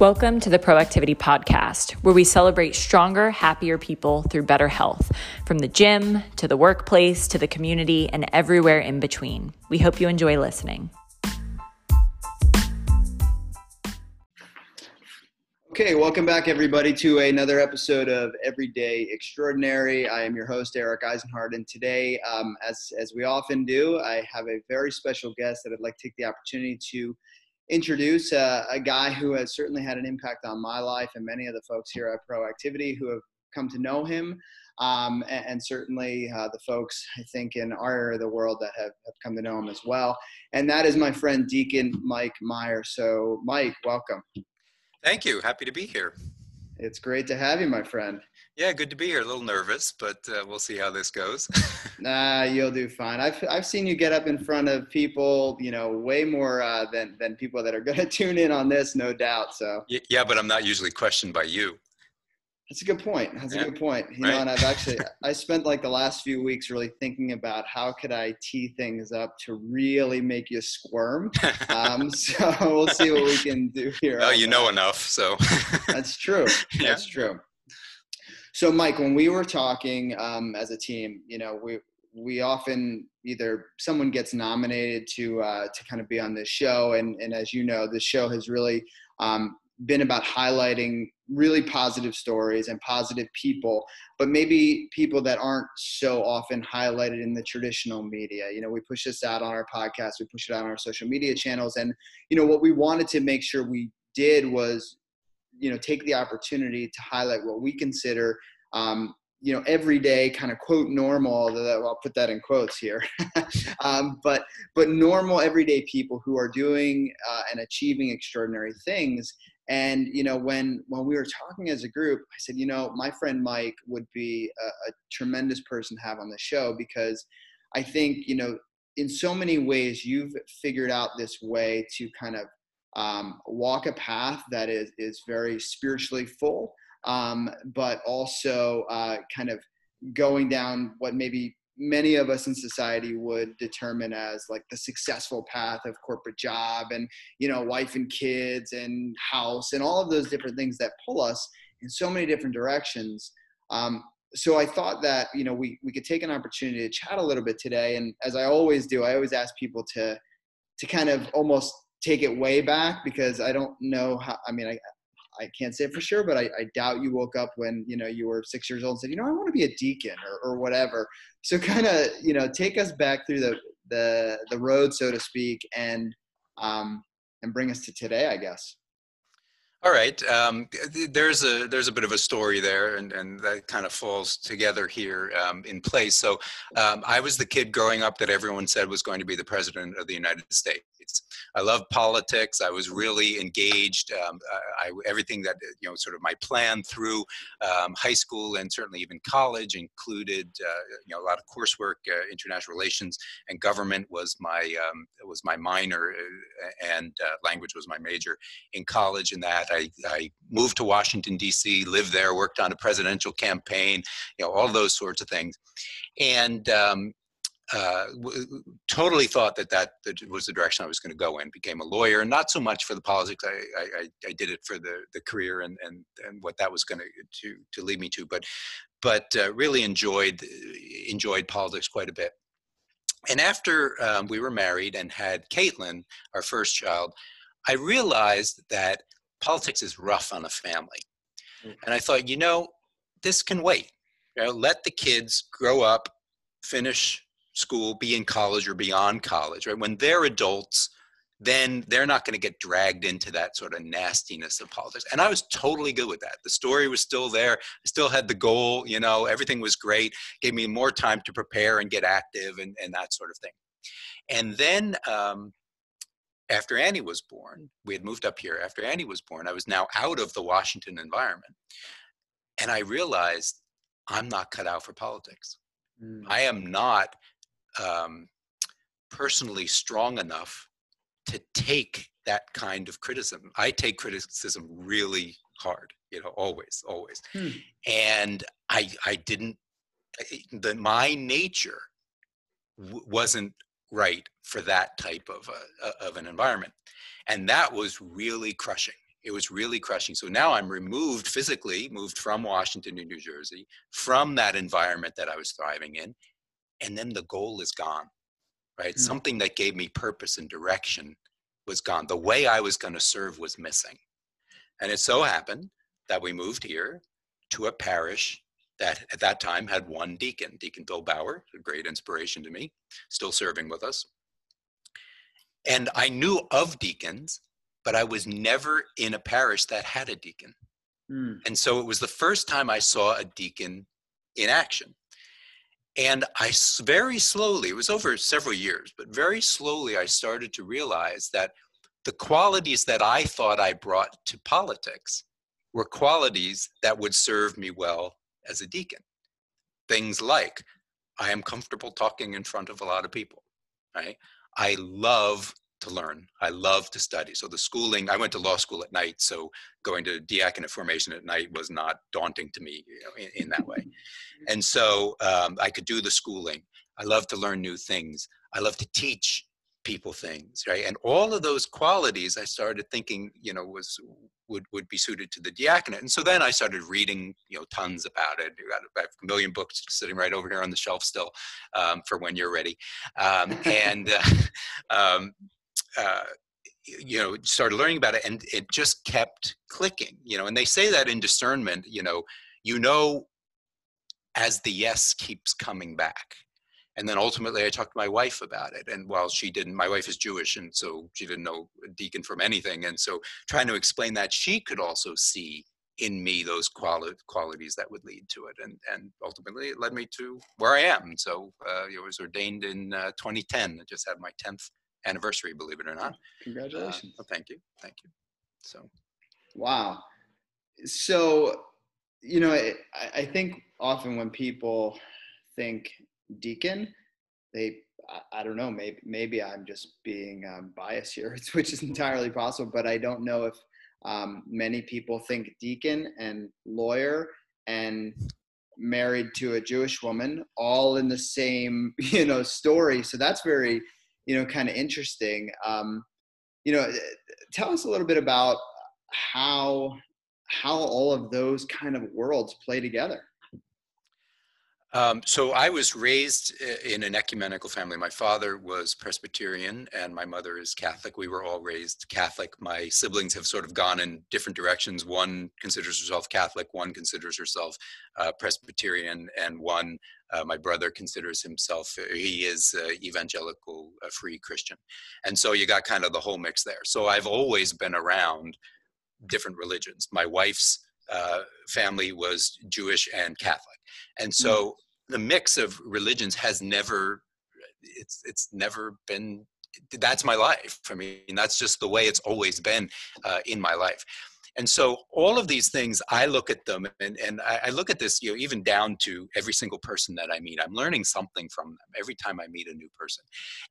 Welcome to the Proactivity Podcast, where we celebrate stronger, happier people through better health, from the gym to the workplace to the community and everywhere in between. We hope you enjoy listening. Okay, welcome back, everybody, to another episode of Everyday Extraordinary. I am your host, Eric Eisenhart, and today, um, as, as we often do, I have a very special guest that I'd like to take the opportunity to introduce uh, a guy who has certainly had an impact on my life and many of the folks here at Proactivity who have come to know him. Um, and, and, certainly uh, the folks I think in our area of the world that have, have come to know him as well. And that is my friend Deacon Mike Meyer. So, Mike, welcome. Thank you. Happy to be here. It's great to have you, my friend. Yeah, good to be here. A little nervous, but uh, we'll see how this goes. nah, you'll do fine. I've I've seen you get up in front of people, you know, way more uh, than than people that are going to tune in on this, no doubt. So. Yeah, but I'm not usually questioned by you. That's a good point. That's yeah. a good point. You right. know, and I've actually I spent like the last few weeks really thinking about how could I tee things up to really make you squirm. Um, so we'll see what we can do here. Oh, you know enough, so. That's true. That's yeah. true. So, Mike, when we were talking um, as a team, you know, we we often either someone gets nominated to uh, to kind of be on this show, and and as you know, this show has really um, been about highlighting really positive stories and positive people, but maybe people that aren't so often highlighted in the traditional media. You know, we push this out on our podcast, we push it out on our social media channels, and you know what we wanted to make sure we did was you know take the opportunity to highlight what we consider um, you know everyday kind of quote normal that I'll put that in quotes here. Um, but but normal everyday people who are doing uh, and achieving extraordinary things. And you know when when we were talking as a group I said you know my friend Mike would be a, a tremendous person to have on the show because I think you know in so many ways you've figured out this way to kind of um, walk a path that is is very spiritually full, um, but also uh, kind of going down what maybe many of us in society would determine as like the successful path of corporate job and you know wife and kids and house and all of those different things that pull us in so many different directions. Um, so i thought that you know we, we could take an opportunity to chat a little bit today. And as i always do i always ask people to to kind of almost take it way back because I don't know how. I mean, I I can't say for sure, but I, I doubt you woke up when you know you were six years old and said, you know, I want to be a deacon or, or whatever. So kind of you know take us back through the the the road, so to speak, and um and bring us to today, I guess. All right. Um, there's a there's a bit of a story there, and, and that kind of falls together here um, in place. So um, I was the kid growing up that everyone said was going to be the president of the United States. I love politics. I was really engaged. Um, I, everything that you know, sort of my plan through um, high school and certainly even college included uh, you know a lot of coursework. Uh, international relations and government was my um, was my minor, uh, and uh, language was my major in college. In that I, I moved to Washington, D.C., lived there, worked on a presidential campaign, you know, all those sorts of things. And um, uh, w- totally thought that, that that was the direction I was going to go in. Became a lawyer, not so much for the politics. I, I, I did it for the, the career and, and, and what that was going to to lead me to. But but uh, really enjoyed enjoyed politics quite a bit. And after um, we were married and had Caitlin, our first child, I realized that politics is rough on a family. Mm. And I thought, you know, this can wait. You know, let the kids grow up, finish school, be in college or beyond college, right? When they're adults, then they're not going to get dragged into that sort of nastiness of politics. And I was totally good with that. The story was still there. I still had the goal, you know, everything was great, gave me more time to prepare and get active and, and that sort of thing. And then um, after Annie was born, we had moved up here. After Annie was born, I was now out of the Washington environment. And I realized I'm not cut out for politics. Mm. I am not um, personally strong enough to take that kind of criticism. I take criticism really hard, you know, always, always. Hmm. And I, I didn't, the, my nature w- wasn't right for that type of, a, of an environment. And that was really crushing. it was really crushing. So now I'm removed physically, moved from Washington to New Jersey, from that environment that I was thriving in, and then the goal is gone, right? Mm-hmm. Something that gave me purpose and direction was gone. The way I was going to serve was missing. And it so happened that we moved here to a parish that at that time had one deacon, Deacon Bill Bauer, a great inspiration to me, still serving with us. And I knew of deacons, but I was never in a parish that had a deacon. Mm. And so it was the first time I saw a deacon in action. And I very slowly, it was over several years, but very slowly I started to realize that the qualities that I thought I brought to politics were qualities that would serve me well as a deacon. Things like I am comfortable talking in front of a lot of people, right? I love to learn. I love to study. So the schooling, I went to law school at night, so going to diaconate formation at night was not daunting to me you know, in, in, that way. And so um, I could do the schooling. I love to learn new things. I love to teach people things, right? And all of those qualities I started thinking, you know, was would would be suited to the diaconate. And so then I started reading, you know, tons about it. I got a million books sitting right over here on the shelf still um, for when you're ready. Um, and uh, um, uh, you know started learning about it and it just kept clicking you know and they say that in discernment you know you know as the yes keeps coming back and then ultimately i talked to my wife about it and while she didn't my wife is jewish and so she didn't know deacon from anything and so trying to explain that she could also see in me those quali- qualities that would lead to it and and ultimately it led me to where i am so uh, I was ordained in uh, 2010 i just had my 10th anniversary, believe it or not. Congratulations. Uh, thank you. Thank you. So, wow. So, you know, I, I think often when people think deacon, they, I, don't know, maybe, maybe I'm just being um, biased here, which is entirely possible, but I don't know if um, many people think deacon and lawyer and married to a Jewish woman all in the same, you know, story. So that's very you know, kind of interesting. Um, you know, tell us a little bit about how how all of those kind of worlds play together. Um, so I was raised in an ecumenical family. My father was Presbyterian and my mother is Catholic. We were all raised Catholic. My siblings have sort of gone in different directions. One considers herself Catholic, one considers herself uh, Presbyterian, and one, uh, my brother, considers himself, uh, he is uh, evangelical, free Christian. And so you got kind of the whole mix there. So I've always been around different religions. My wife's uh, family was Jewish and Catholic, and so mm. the mix of religions has never it's it's never been that's my life. I mean, that's just the way it's always been uh, in my life. And so all of these things, I look at them and, and I, I, look at this, you know, even down to every single person that I meet. I'm learning something from them every time I meet a new person.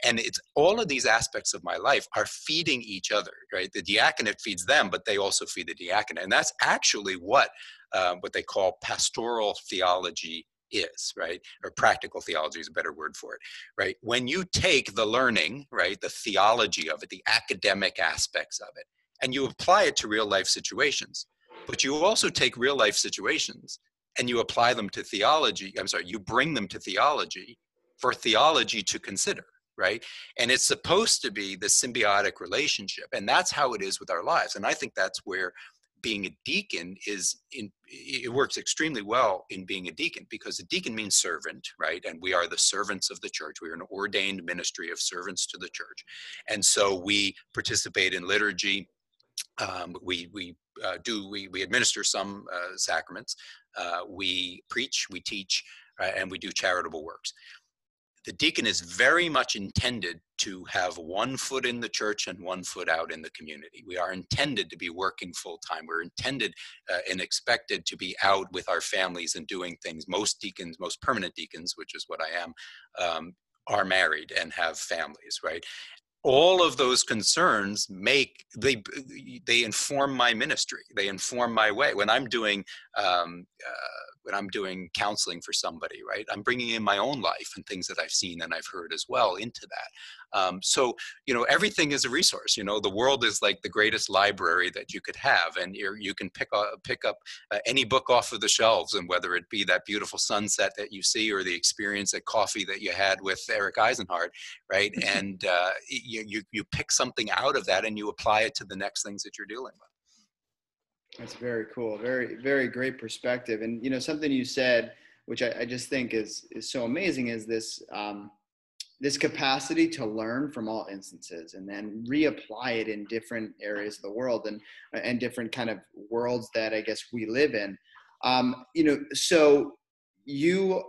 And it's all of these aspects of my life are feeding each other, right? The diaconate feeds them, but they also feed the diaconate. And that's actually what uh, what they call pastoral theology is, right? Or practical theology is a better word for it, right? When you take the learning, right, the theology of it, the academic aspects of it, and you apply it to real life situations. But you also take real life situations and you apply them to theology. I'm sorry, you bring them to theology for theology to consider, right? And it's supposed to be the symbiotic relationship. And that's how it is with our lives. And I think that's where being a deacon is in it works extremely well in being a deacon because a deacon means servant right and we are the servants of the church we are an ordained ministry of servants to the church and so we participate in liturgy um, we we uh, do we we administer some uh, sacraments. Uh, we preach, we teach, uh, and we do charitable works. The deacon is very much intended to have one foot in the church and one foot out in the community. We are intended to be working full time. We're intended uh, and expected to be out with our families and doing things. Most deacons, most permanent deacons, which is what I am, um, are married and have families, right? All of those concerns make they they inform my ministry. They inform my way. When i'm doing um, uh, when I'm doing counseling for somebody, right? I'm bringing in my own life and things that I've seen and I've heard as well into that. Um, so, you know, everything is a resource. You know, the world is like the greatest library that you could have, and you you can pick up, pick up uh, any book off of the shelves, and whether it be that beautiful sunset that you see or the experience at coffee that you had with Eric Eisenhart, right? and uh, you, you you pick something out of that and you apply it to the next things that you're dealing with. That's very cool. Very, very great perspective. And you know, something you said, which I, I just think is is so amazing, is this um, this capacity to learn from all instances and then reapply it in different areas of the world and and different kind of worlds that I guess we live in. Um, you know, so you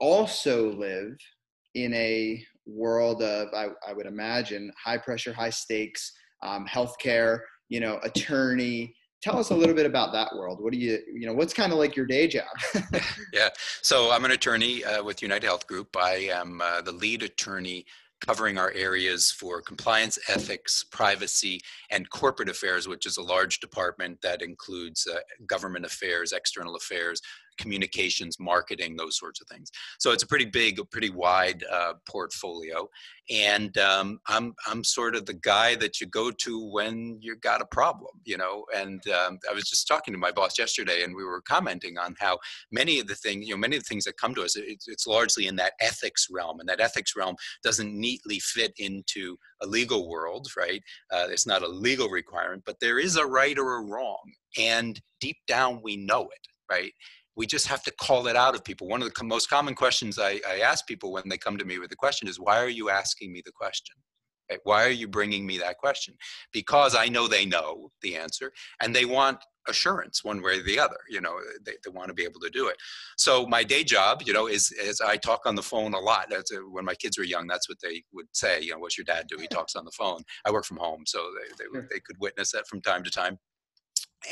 also live in a world of I, I would imagine high pressure, high stakes, um, healthcare. You know, attorney tell us a little bit about that world. What do you you know what's kind of like your day job? Yeah. So i'm an attorney uh, with united health group. I am uh, the lead attorney covering our areas for compliance ethics privacy and corporate affairs which is a large department that includes uh, government affairs external affairs communications, marketing, those sorts of things. So it's a pretty big, pretty wide uh, portfolio. And um, I'm I'm sort of the guy that you go to when you got a problem, you know. And um, I was just talking to my boss yesterday, and we were commenting on how many of the things, you know, many of the things that come to us, it's, it's largely in that ethics realm, and that ethics realm doesn't neatly fit into a legal world, right? Uh, it's not a legal requirement, but there is a right or a wrong, and deep down we know it, right? We just have to call it out of people. One of the most common questions I, I ask people when they come to me with a question is, why are you asking me the question? Right? Why are you bringing me that question? Because I know they know the answer and they want assurance one way or the other. You know, they, they want to be able to do it. So my day job, you know, is, is I talk on the phone a lot. That's a, when my kids were young, that's what they would say. You know, what's your dad do? He talks on the phone. I work from home, so they, they, they could witness that from time to time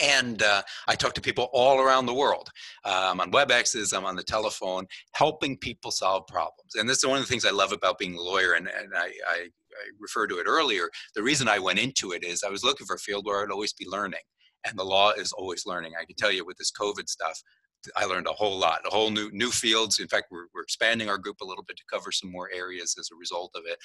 and uh, I talk to people all around the world. Uh, I'm on WebExes, I'm on the telephone, helping people solve problems. And this is one of the things I love about being a lawyer, and, and I, I, I referred to it earlier. The reason I went into it is I was looking for a field where I'd always be learning. And the law is always learning. I can tell you with this COVID stuff, I learned a whole lot, a whole new new fields. In fact, we're, we're expanding our group a little bit to cover some more areas as a result of it,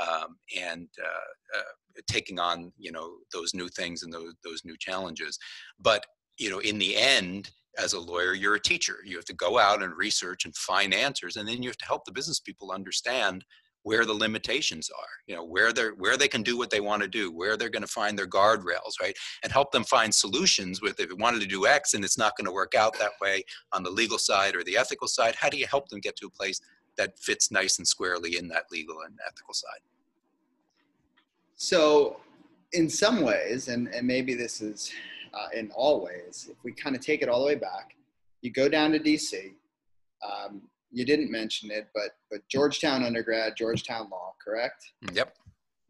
um, and uh, uh, taking on you know those new things and those those new challenges. But you know, in the end, as a lawyer, you're a teacher. You have to go out and research and find answers, and then you have to help the business people understand where the limitations are you know where they're where they can do what they want to do where they're going to find their guardrails right and help them find solutions with if they wanted to do x and it's not going to work out that way on the legal side or the ethical side how do you help them get to a place that fits nice and squarely in that legal and ethical side? So in some ways and, and maybe this is uh, in all ways if we kind of take it all the way back you go down to dc um, you didn't mention it, but but Georgetown undergrad, Georgetown Law, correct? Yep.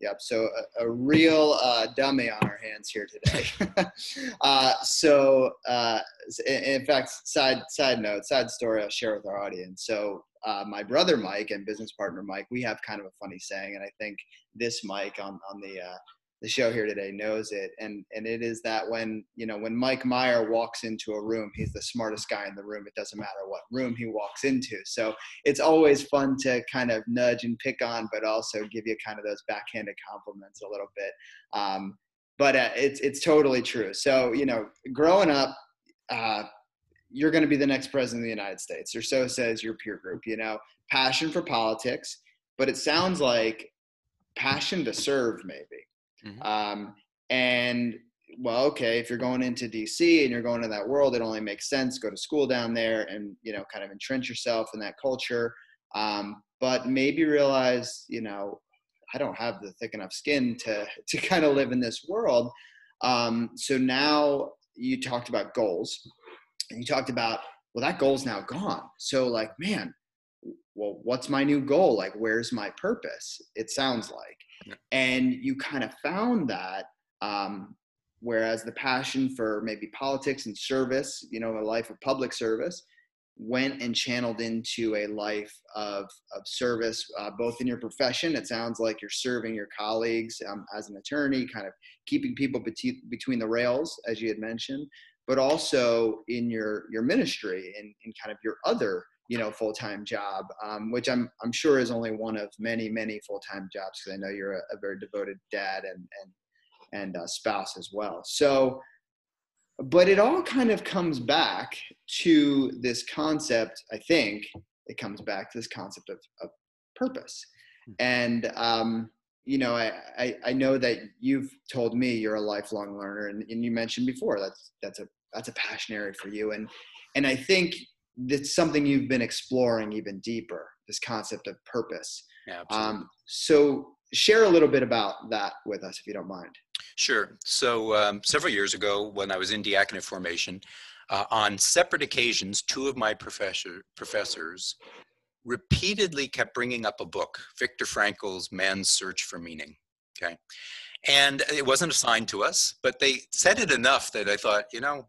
Yep. So a, a real uh, dummy on our hands here today. uh, so uh, in, in, fact, side side note, side story I'll share with our audience. So uh, my brother Mike and business partner Mike, we have kind of a funny saying, and I think this Mike on on the uh, the show here today knows it and and it is that when you know when mike meyer walks into a room he's the smartest guy in the room it doesn't matter what room he walks into. So it's always fun to kind of nudge and pick on but also give you kind of those backhanded compliments a little bit. Um, but uh, it's it's totally true. So you know growing up uh, you're going to be the next president of the united states. Or so says your peer group you know passion for politics but it sounds like passion to serve maybe Mm-hmm. Um, and well, okay, if you're going into DC and you're going to that world, it only makes sense go to school down there and you know kind of entrench yourself in that culture. Um, but maybe realize, you know, I don't have the thick enough skin to to kind of live in this world. Um, so now you talked about goals, and you talked about well, that goal's now gone. So like, man, well, what's my new goal? Like, where's my purpose? It sounds like and you kind of found that um, whereas the passion for maybe politics and service you know a life of public service went and channeled into a life of, of service uh, both in your profession it sounds like you're serving your colleagues um, as an attorney kind of keeping people beti- between the rails as you had mentioned but also in your your ministry and in kind of your other you know full-time job um, which i'm i'm sure is only one of many many full-time jobs because i know you're a, a, very devoted dad and and and uh, spouse as well. So but it all kind of comes back to this concept i think it comes back to this concept of, of purpose. Hmm. and um, you know I, I, I know that you've told me you're a lifelong learner and, and you mentioned before that's that's a that's a passion area for you. And and i think it's something you've been exploring even deeper this concept of purpose. Yeah, um, so share a little bit about that with us if you don't mind. Sure. So um, several years ago when i was in diaconate formation uh, on separate occasions two of my professor, professors repeatedly kept bringing up a book viktor frankl's man's search for meaning okay? And it wasn't assigned to us but they said it enough that i thought you know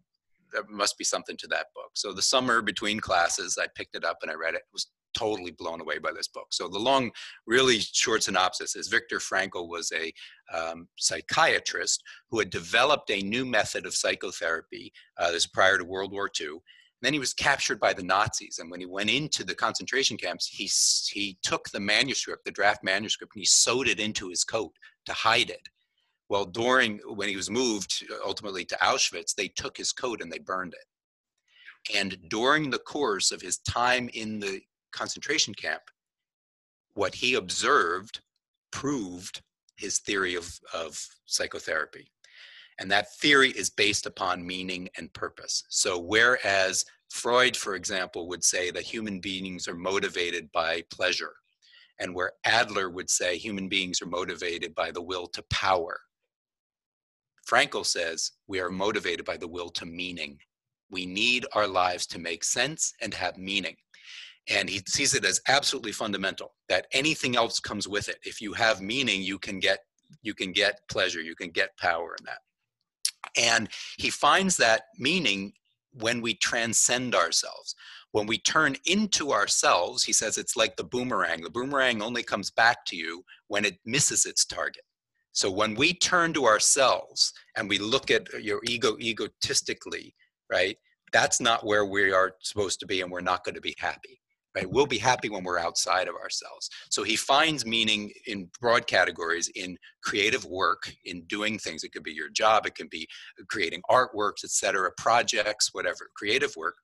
there must be something to that book. So the summer between classes, I picked it up and I read it. Was totally blown away by this book. So the long, really short synopsis is Viktor Frankl was a um, psychiatrist who had developed a new method of psychotherapy. Uh, this prior to World War II. Then he was captured by the Nazis, and when he went into the concentration camps, he he took the manuscript, the draft manuscript, and he sewed it into his coat to hide it. Well, during when he was moved uh, ultimately to Auschwitz, they took his coat and they burned it. And during the course of his time in the concentration camp, what he observed proved his theory of, of psychotherapy. And that theory is based upon meaning and purpose. So, whereas Freud, for example, would say that human beings are motivated by pleasure, and where Adler would say human beings are motivated by the will to power, Frankl says we are motivated by the will to meaning. We need our lives to make sense and have meaning. And he sees it as absolutely fundamental that anything else comes with it. If you have meaning, you can get you can get pleasure, you can get power in that. And he finds that meaning when we transcend ourselves. When we turn into ourselves, he says it's like the boomerang. The boomerang only comes back to you when it misses its target. So when we turn to ourselves and we look at your ego egotistically, right? That's not where we are supposed to be, and we're not going to be happy. Right? We'll be happy when we're outside of ourselves. So he finds meaning in broad categories in creative work, in doing things. It could be your job, it can be creating artworks, etc., projects, whatever, creative work.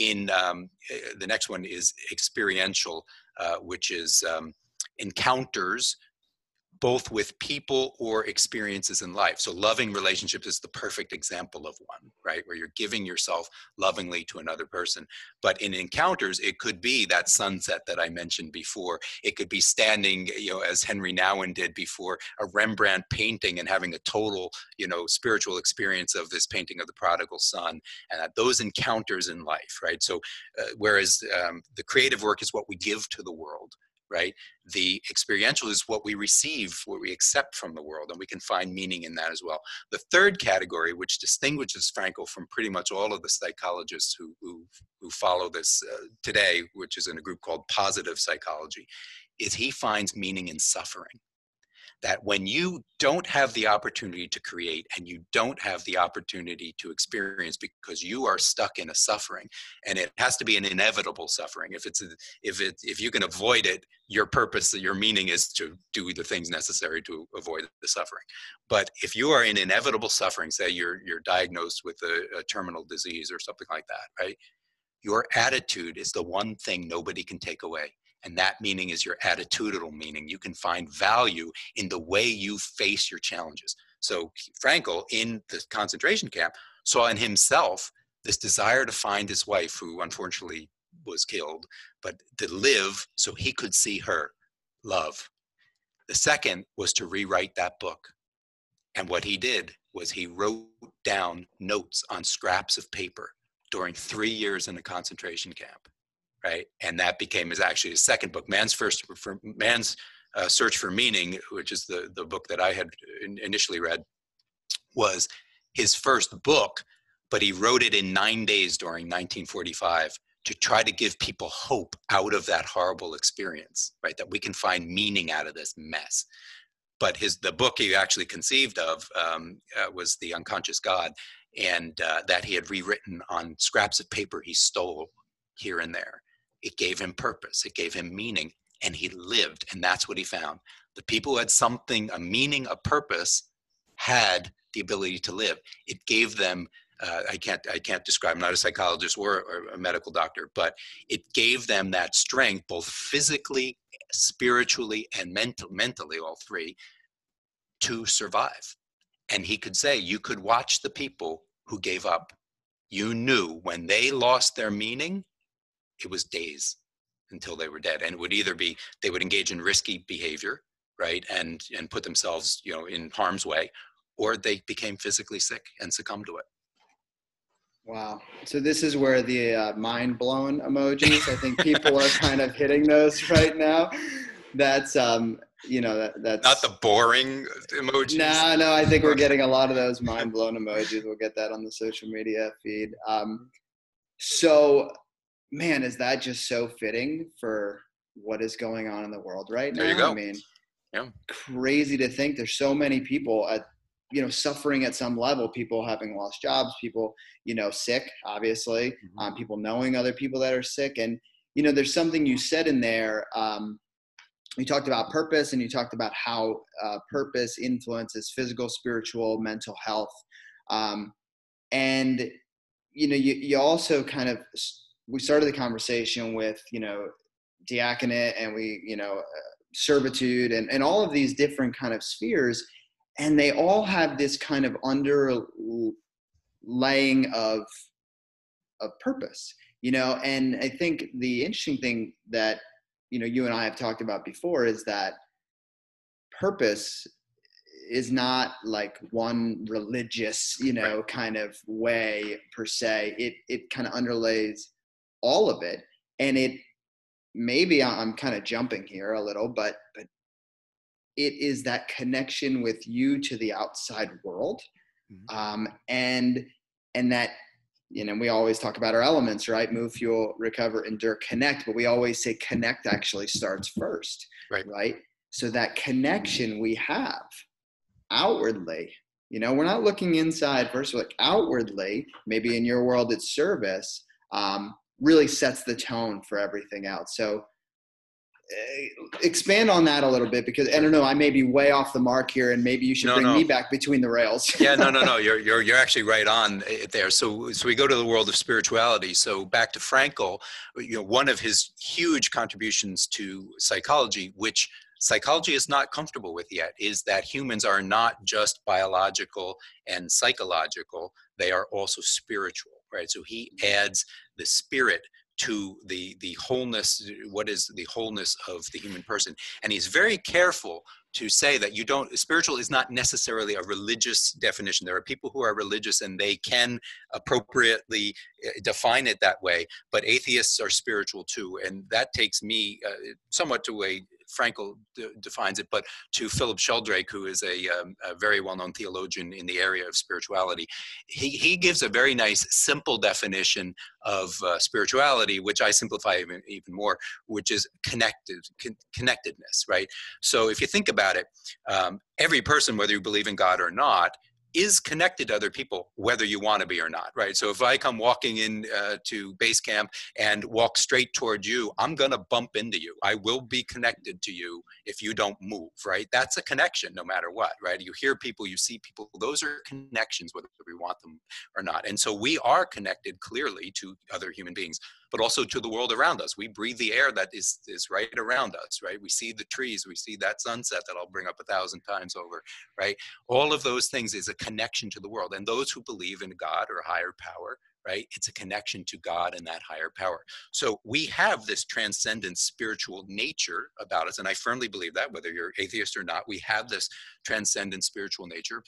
In um, eh, the next one is experiential, uh, which is um, encounters both with people or experiences in life. So, loving relationships is the perfect example of one, right? Where you're giving yourself lovingly to another person. But in encounters, it could be that sunset that I mentioned before. It could be standing, you know, as Henri Nouwen did before, a Rembrandt painting and having a total, you know, spiritual experience of this painting of the prodigal son. And those encounters in life, right? So, uh, whereas um, the creative work is what we give to the world right? The experiential is what we receive, what we accept from the world, and we can find meaning in that as well. The third category, which distinguishes Frankl from pretty much all of the psychologists who, who, who follow this uh, today, which is in a group called positive psychology, is he finds meaning in suffering that when you don't have the opportunity to create and you don't have the opportunity to experience because you are stuck in a suffering and it has to be an inevitable suffering. If it's if it if you can avoid it your purpose your meaning is to do the things necessary to avoid the suffering. But if you are in inevitable suffering say you're you're diagnosed with a, a terminal disease or something like that right your attitude is the one thing nobody can take away and that meaning is your attitudinal meaning. You can find value in the way you face your challenges. So Frankl in the concentration camp saw in himself this desire to find his wife, who unfortunately was killed, but to live so he could see her love. The second was to rewrite that book. And what he did was he wrote down notes on scraps of paper during three years in a concentration camp right? And that became his actually his second book, Man's First for Man's uh, Search for Meaning, which is the the book that I had initially read, was his first book, but he wrote it in nine days during 1945 to try to give people hope out of that horrible experience, right? That we can find meaning out of this mess. But his the book he actually conceived of um, uh, was the Unconscious God, and uh, that he had rewritten on scraps of paper he stole here and there. It gave him purpose, it gave him meaning, and he lived. And that's what he found. The people who had something, a meaning, a purpose, had the ability to live. It gave them. Uh, I can't. I can't describe. I'm not a psychologist or, or a medical doctor, but it gave them that strength, both physically, spiritually, and mental, mentally, all three, to survive. And he could say, you could watch the people who gave up. You knew when they lost their meaning, it was days until they were dead. And it would either be they would engage in risky behavior, right, and and put themselves, you know, in harm's way, or they became physically sick and succumbed to it. Wow. So this is where the uh, mind blown emojis. I think people are kind of hitting those right now. That's um, you know that that's not the boring emojis. No, no. I think we're getting a lot of those mind blown emojis. We'll get that on the social media feed. Um, so, man, is that just so fitting for what is going on in the world right now? There you go. I mean, yeah. crazy to think there's so many people at you know suffering at some level people having lost jobs people you know sick obviously mm-hmm. um, people knowing other people that are sick and you know there's something you said in there um, you talked about purpose and you talked about how uh, purpose influences physical spiritual mental health um, and you know you, you also kind of we started the conversation with you know diaconate and we you know uh, servitude and, and all of these different kind of spheres. And they all have this kind of underlaying of of purpose you know? And i think the interesting thing that you know you and i have talked about before is that purpose is not like one religious you know right. kind of way per se. It it kind of underlays all of it and it maybe i'm kind of jumping here a little but but it is that connection with you to the outside world mm-hmm. um, and and that you know we always talk about our elements right? Move fuel recover endure connect but we always say connect actually starts first right. right? So that connection we have outwardly you know we're not looking inside first like outwardly maybe in your world it's service um, really sets the tone for everything else so uh, expand on that a little bit because I don't know I may be way off the mark here and maybe you should no, bring no. me back between the rails. yeah, no, no, no. You're you're you're actually right on there. So so we go to the world of spirituality. So back to Frankl, you know, one of his huge contributions to psychology, which psychology is not comfortable with yet, is that humans are not just biological and psychological; they are also spiritual. Right. So he adds the spirit to the the wholeness what is the wholeness of the human person. And he's very careful to say that you don't spiritual is not necessarily a religious definition. There are people who are religious and they can appropriately eh, define it that way but atheists are spiritual too. And that takes me uh, somewhat to a Frankl defines it, but to Philip Sheldrake, who is a, um, a very well-known theologian in the area of spirituality, he, he gives a very nice, simple definition of uh, spirituality, which I simplify even, even more, which is connected, con- connectedness, right? So if you think about it, um, every person, whether you believe in God or not, is connected to other people, whether you want to be or not, right? So if I come walking in uh, to base camp and walk straight toward you, I'm going to bump into you. I will be connected to you if you don't move, right? That's a connection no matter what, right? You hear people, you see people, those are connections, whether we want them or not. And so we are connected clearly to other human beings but also to the world around us. We breathe the air that is, is right around us, right? We see the trees, we see that sunset that I'll bring up a thousand times over, right? All of those things is a connection to the world. And those who believe in God or higher power, right? It's a connection to God and that higher power. So we have this transcendent spiritual nature about us. And I firmly believe that, whether you're atheist or not, we have this transcendent spiritual nature.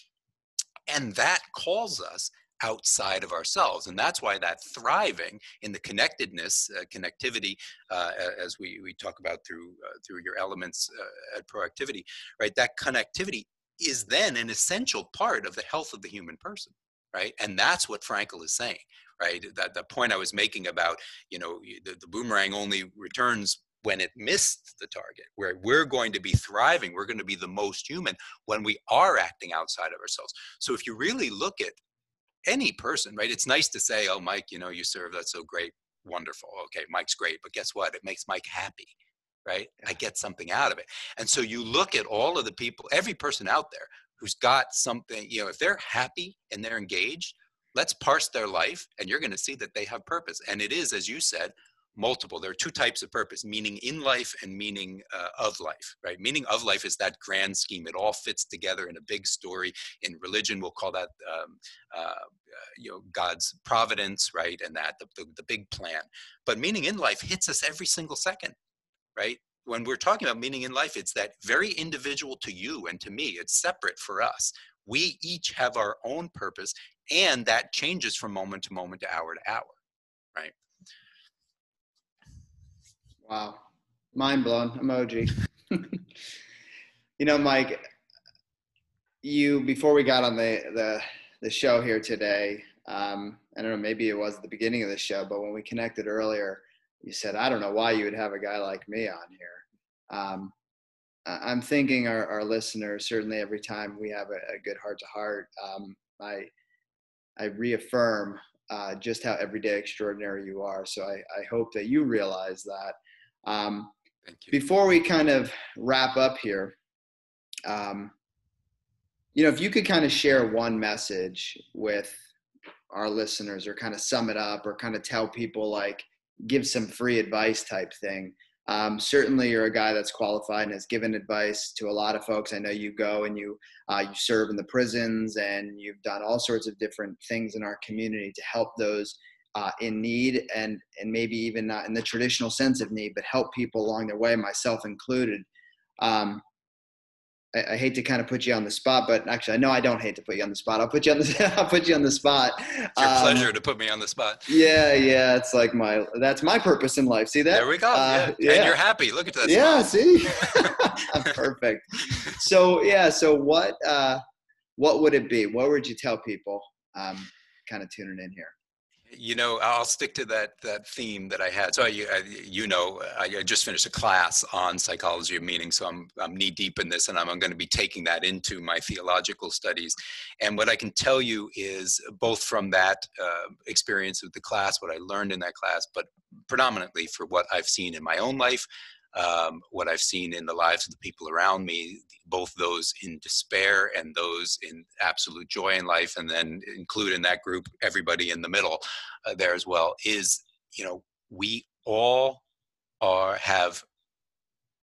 And that calls us outside of ourselves. And that's why that thriving in the connectedness, uh, connectivity, uh, as we, we talk about through, uh, through your elements uh, at proactivity, right? That connectivity is then an essential part of the health of the human person, right? And that's what Frankl is saying, right? That the point I was making about, you know, the, the boomerang only returns when it missed the target, where we're going to be thriving, we're going to be the most human when we are acting outside of ourselves. So if you really look at any person, right? It's nice to say, oh, Mike, you know, you serve, that's so great, wonderful. Okay, Mike's great. But guess what? It makes Mike happy, right? Yeah. I get something out of it. And so you look at all of the people, every person out there who's got something, you know, if they're happy and they're engaged, let's parse their life and you're going to see that they have purpose. And it is, as you said, multiple. There are two types of purpose meaning in life and meaning uh, of life, right? Meaning of life is that grand scheme. It all fits together in a big story. In religion, we'll call that, um, uh, you know, God's providence, right? And that, the, the, the big plan. But meaning in life hits us every single second, right? When we're talking about meaning in life, it's that very individual to you and to me. It's separate for us. We each have our own purpose, and that changes from moment to moment to hour to hour, right? Wow. Mind blown emoji. you know, Mike, you before we got on the the, the show here today, um, I don't know, maybe it was the beginning of the show, but when we connected earlier, you said, I don't know why you would have a guy like me on here. Um, I'm thinking our, our listeners, certainly every time we have a, a good heart to heart, um, I, I reaffirm uh, just how everyday extraordinary you are. So I, I hope that you realize that. Um, Thank you. Before we kind of wrap up here, um, you know, if you could kind of share one message with our listeners or kind of sum it up or kind of tell people like give some free advice type thing. Um, certainly, you're a guy that's qualified and has given advice to a lot of folks. I know you go and you uh, you serve in the prisons and you've done all sorts of different things in our community to help those uh, in need and and maybe even not in the traditional sense of need, but help people along their way, myself included. Um, I, I, hate to kind of put you on the spot, but actually, I know I don't hate to put you on the spot. I'll put you on the I'll put you on the spot. It's your um, pleasure to put me on the spot. Yeah, yeah, it's like my that's my purpose in life. See that? There we go. Uh, yeah. yeah. and you're happy. Look at that. Yeah, see, perfect. So yeah, so what uh, what would it be? What would you tell people? Um, kind of tuning in here you know i'll stick to that that theme that i had. So I, I, you know I, just finished a class on psychology of meaning so i'm i'm knee deep in this and i'm, I'm going to be taking that into my theological studies. And what i can tell you is both from that uh, experience of the class what i learned in that class but predominantly for what i've seen in my own life um, what I've seen in the lives of the people around me, both those in despair and those in absolute joy in life, and then include in that group everybody in the middle uh, there as well, is you know we all are have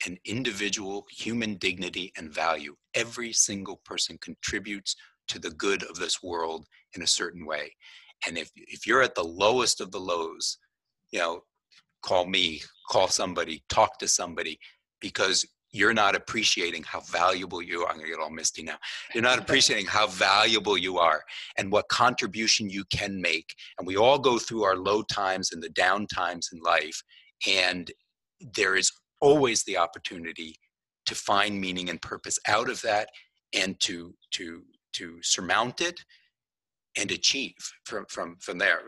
an individual human dignity and value. Every single person contributes to the good of this world in a certain way. And if, if you're at the lowest of the lows, you know, call me, call somebody, talk to somebody, because you're not appreciating how valuable you are. I'm gonna get all misty now. You're not appreciating how valuable you are and what contribution you can make. And we all go through our low times and the down times in life. And there is always the opportunity to find meaning and purpose out of that and to to to surmount it and achieve from from from there.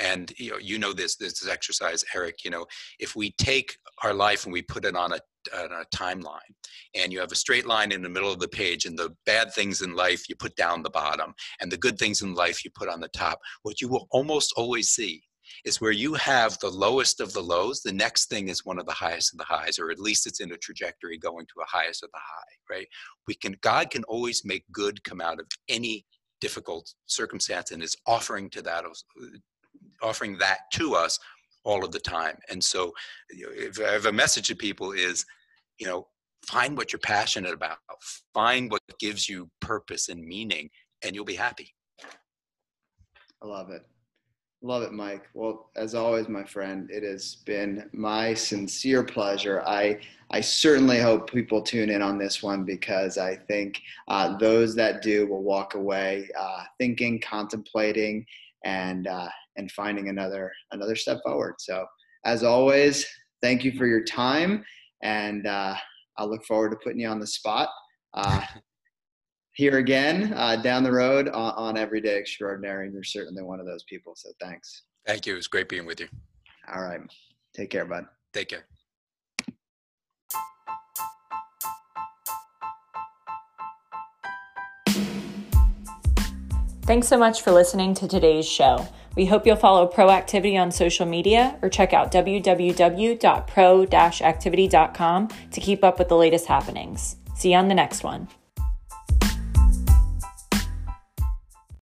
And you know you know this this exercise eric you know if we take our life and we put it on a on a timeline and you have a straight line in the middle of the page and the bad things in life you put down the bottom and the good things in life you put on the top what you will almost always see is where you have the lowest of the lows the next thing is one of the highest of the highs or at least it's in a trajectory going to a highest of the high right? We can god can always make good come out of any difficult circumstance and is offering to that offering that to us all of the time. And so if i have a message to people is you know find what you're passionate about find what gives you purpose and meaning and you'll be happy. I love it Love it, Mike. Well, as always, my friend, it has been my sincere pleasure. I I certainly hope people tune in on this one because I think uh, those that do will walk away uh, thinking, contemplating, and uh, and finding another another step forward. So, as always, thank you for your time, and uh, I look forward to putting you on the spot. Here again uh, down the road on, on Everyday Extraordinary. And you're certainly one of those people. So thanks. Thank you. It was great being with you. All right. Take care, bud. Take care. Thanks so much for listening to today's show. We hope you'll follow Proactivity on social media or check out www.pro-activity.com to keep up with the latest happenings. See you on the next one.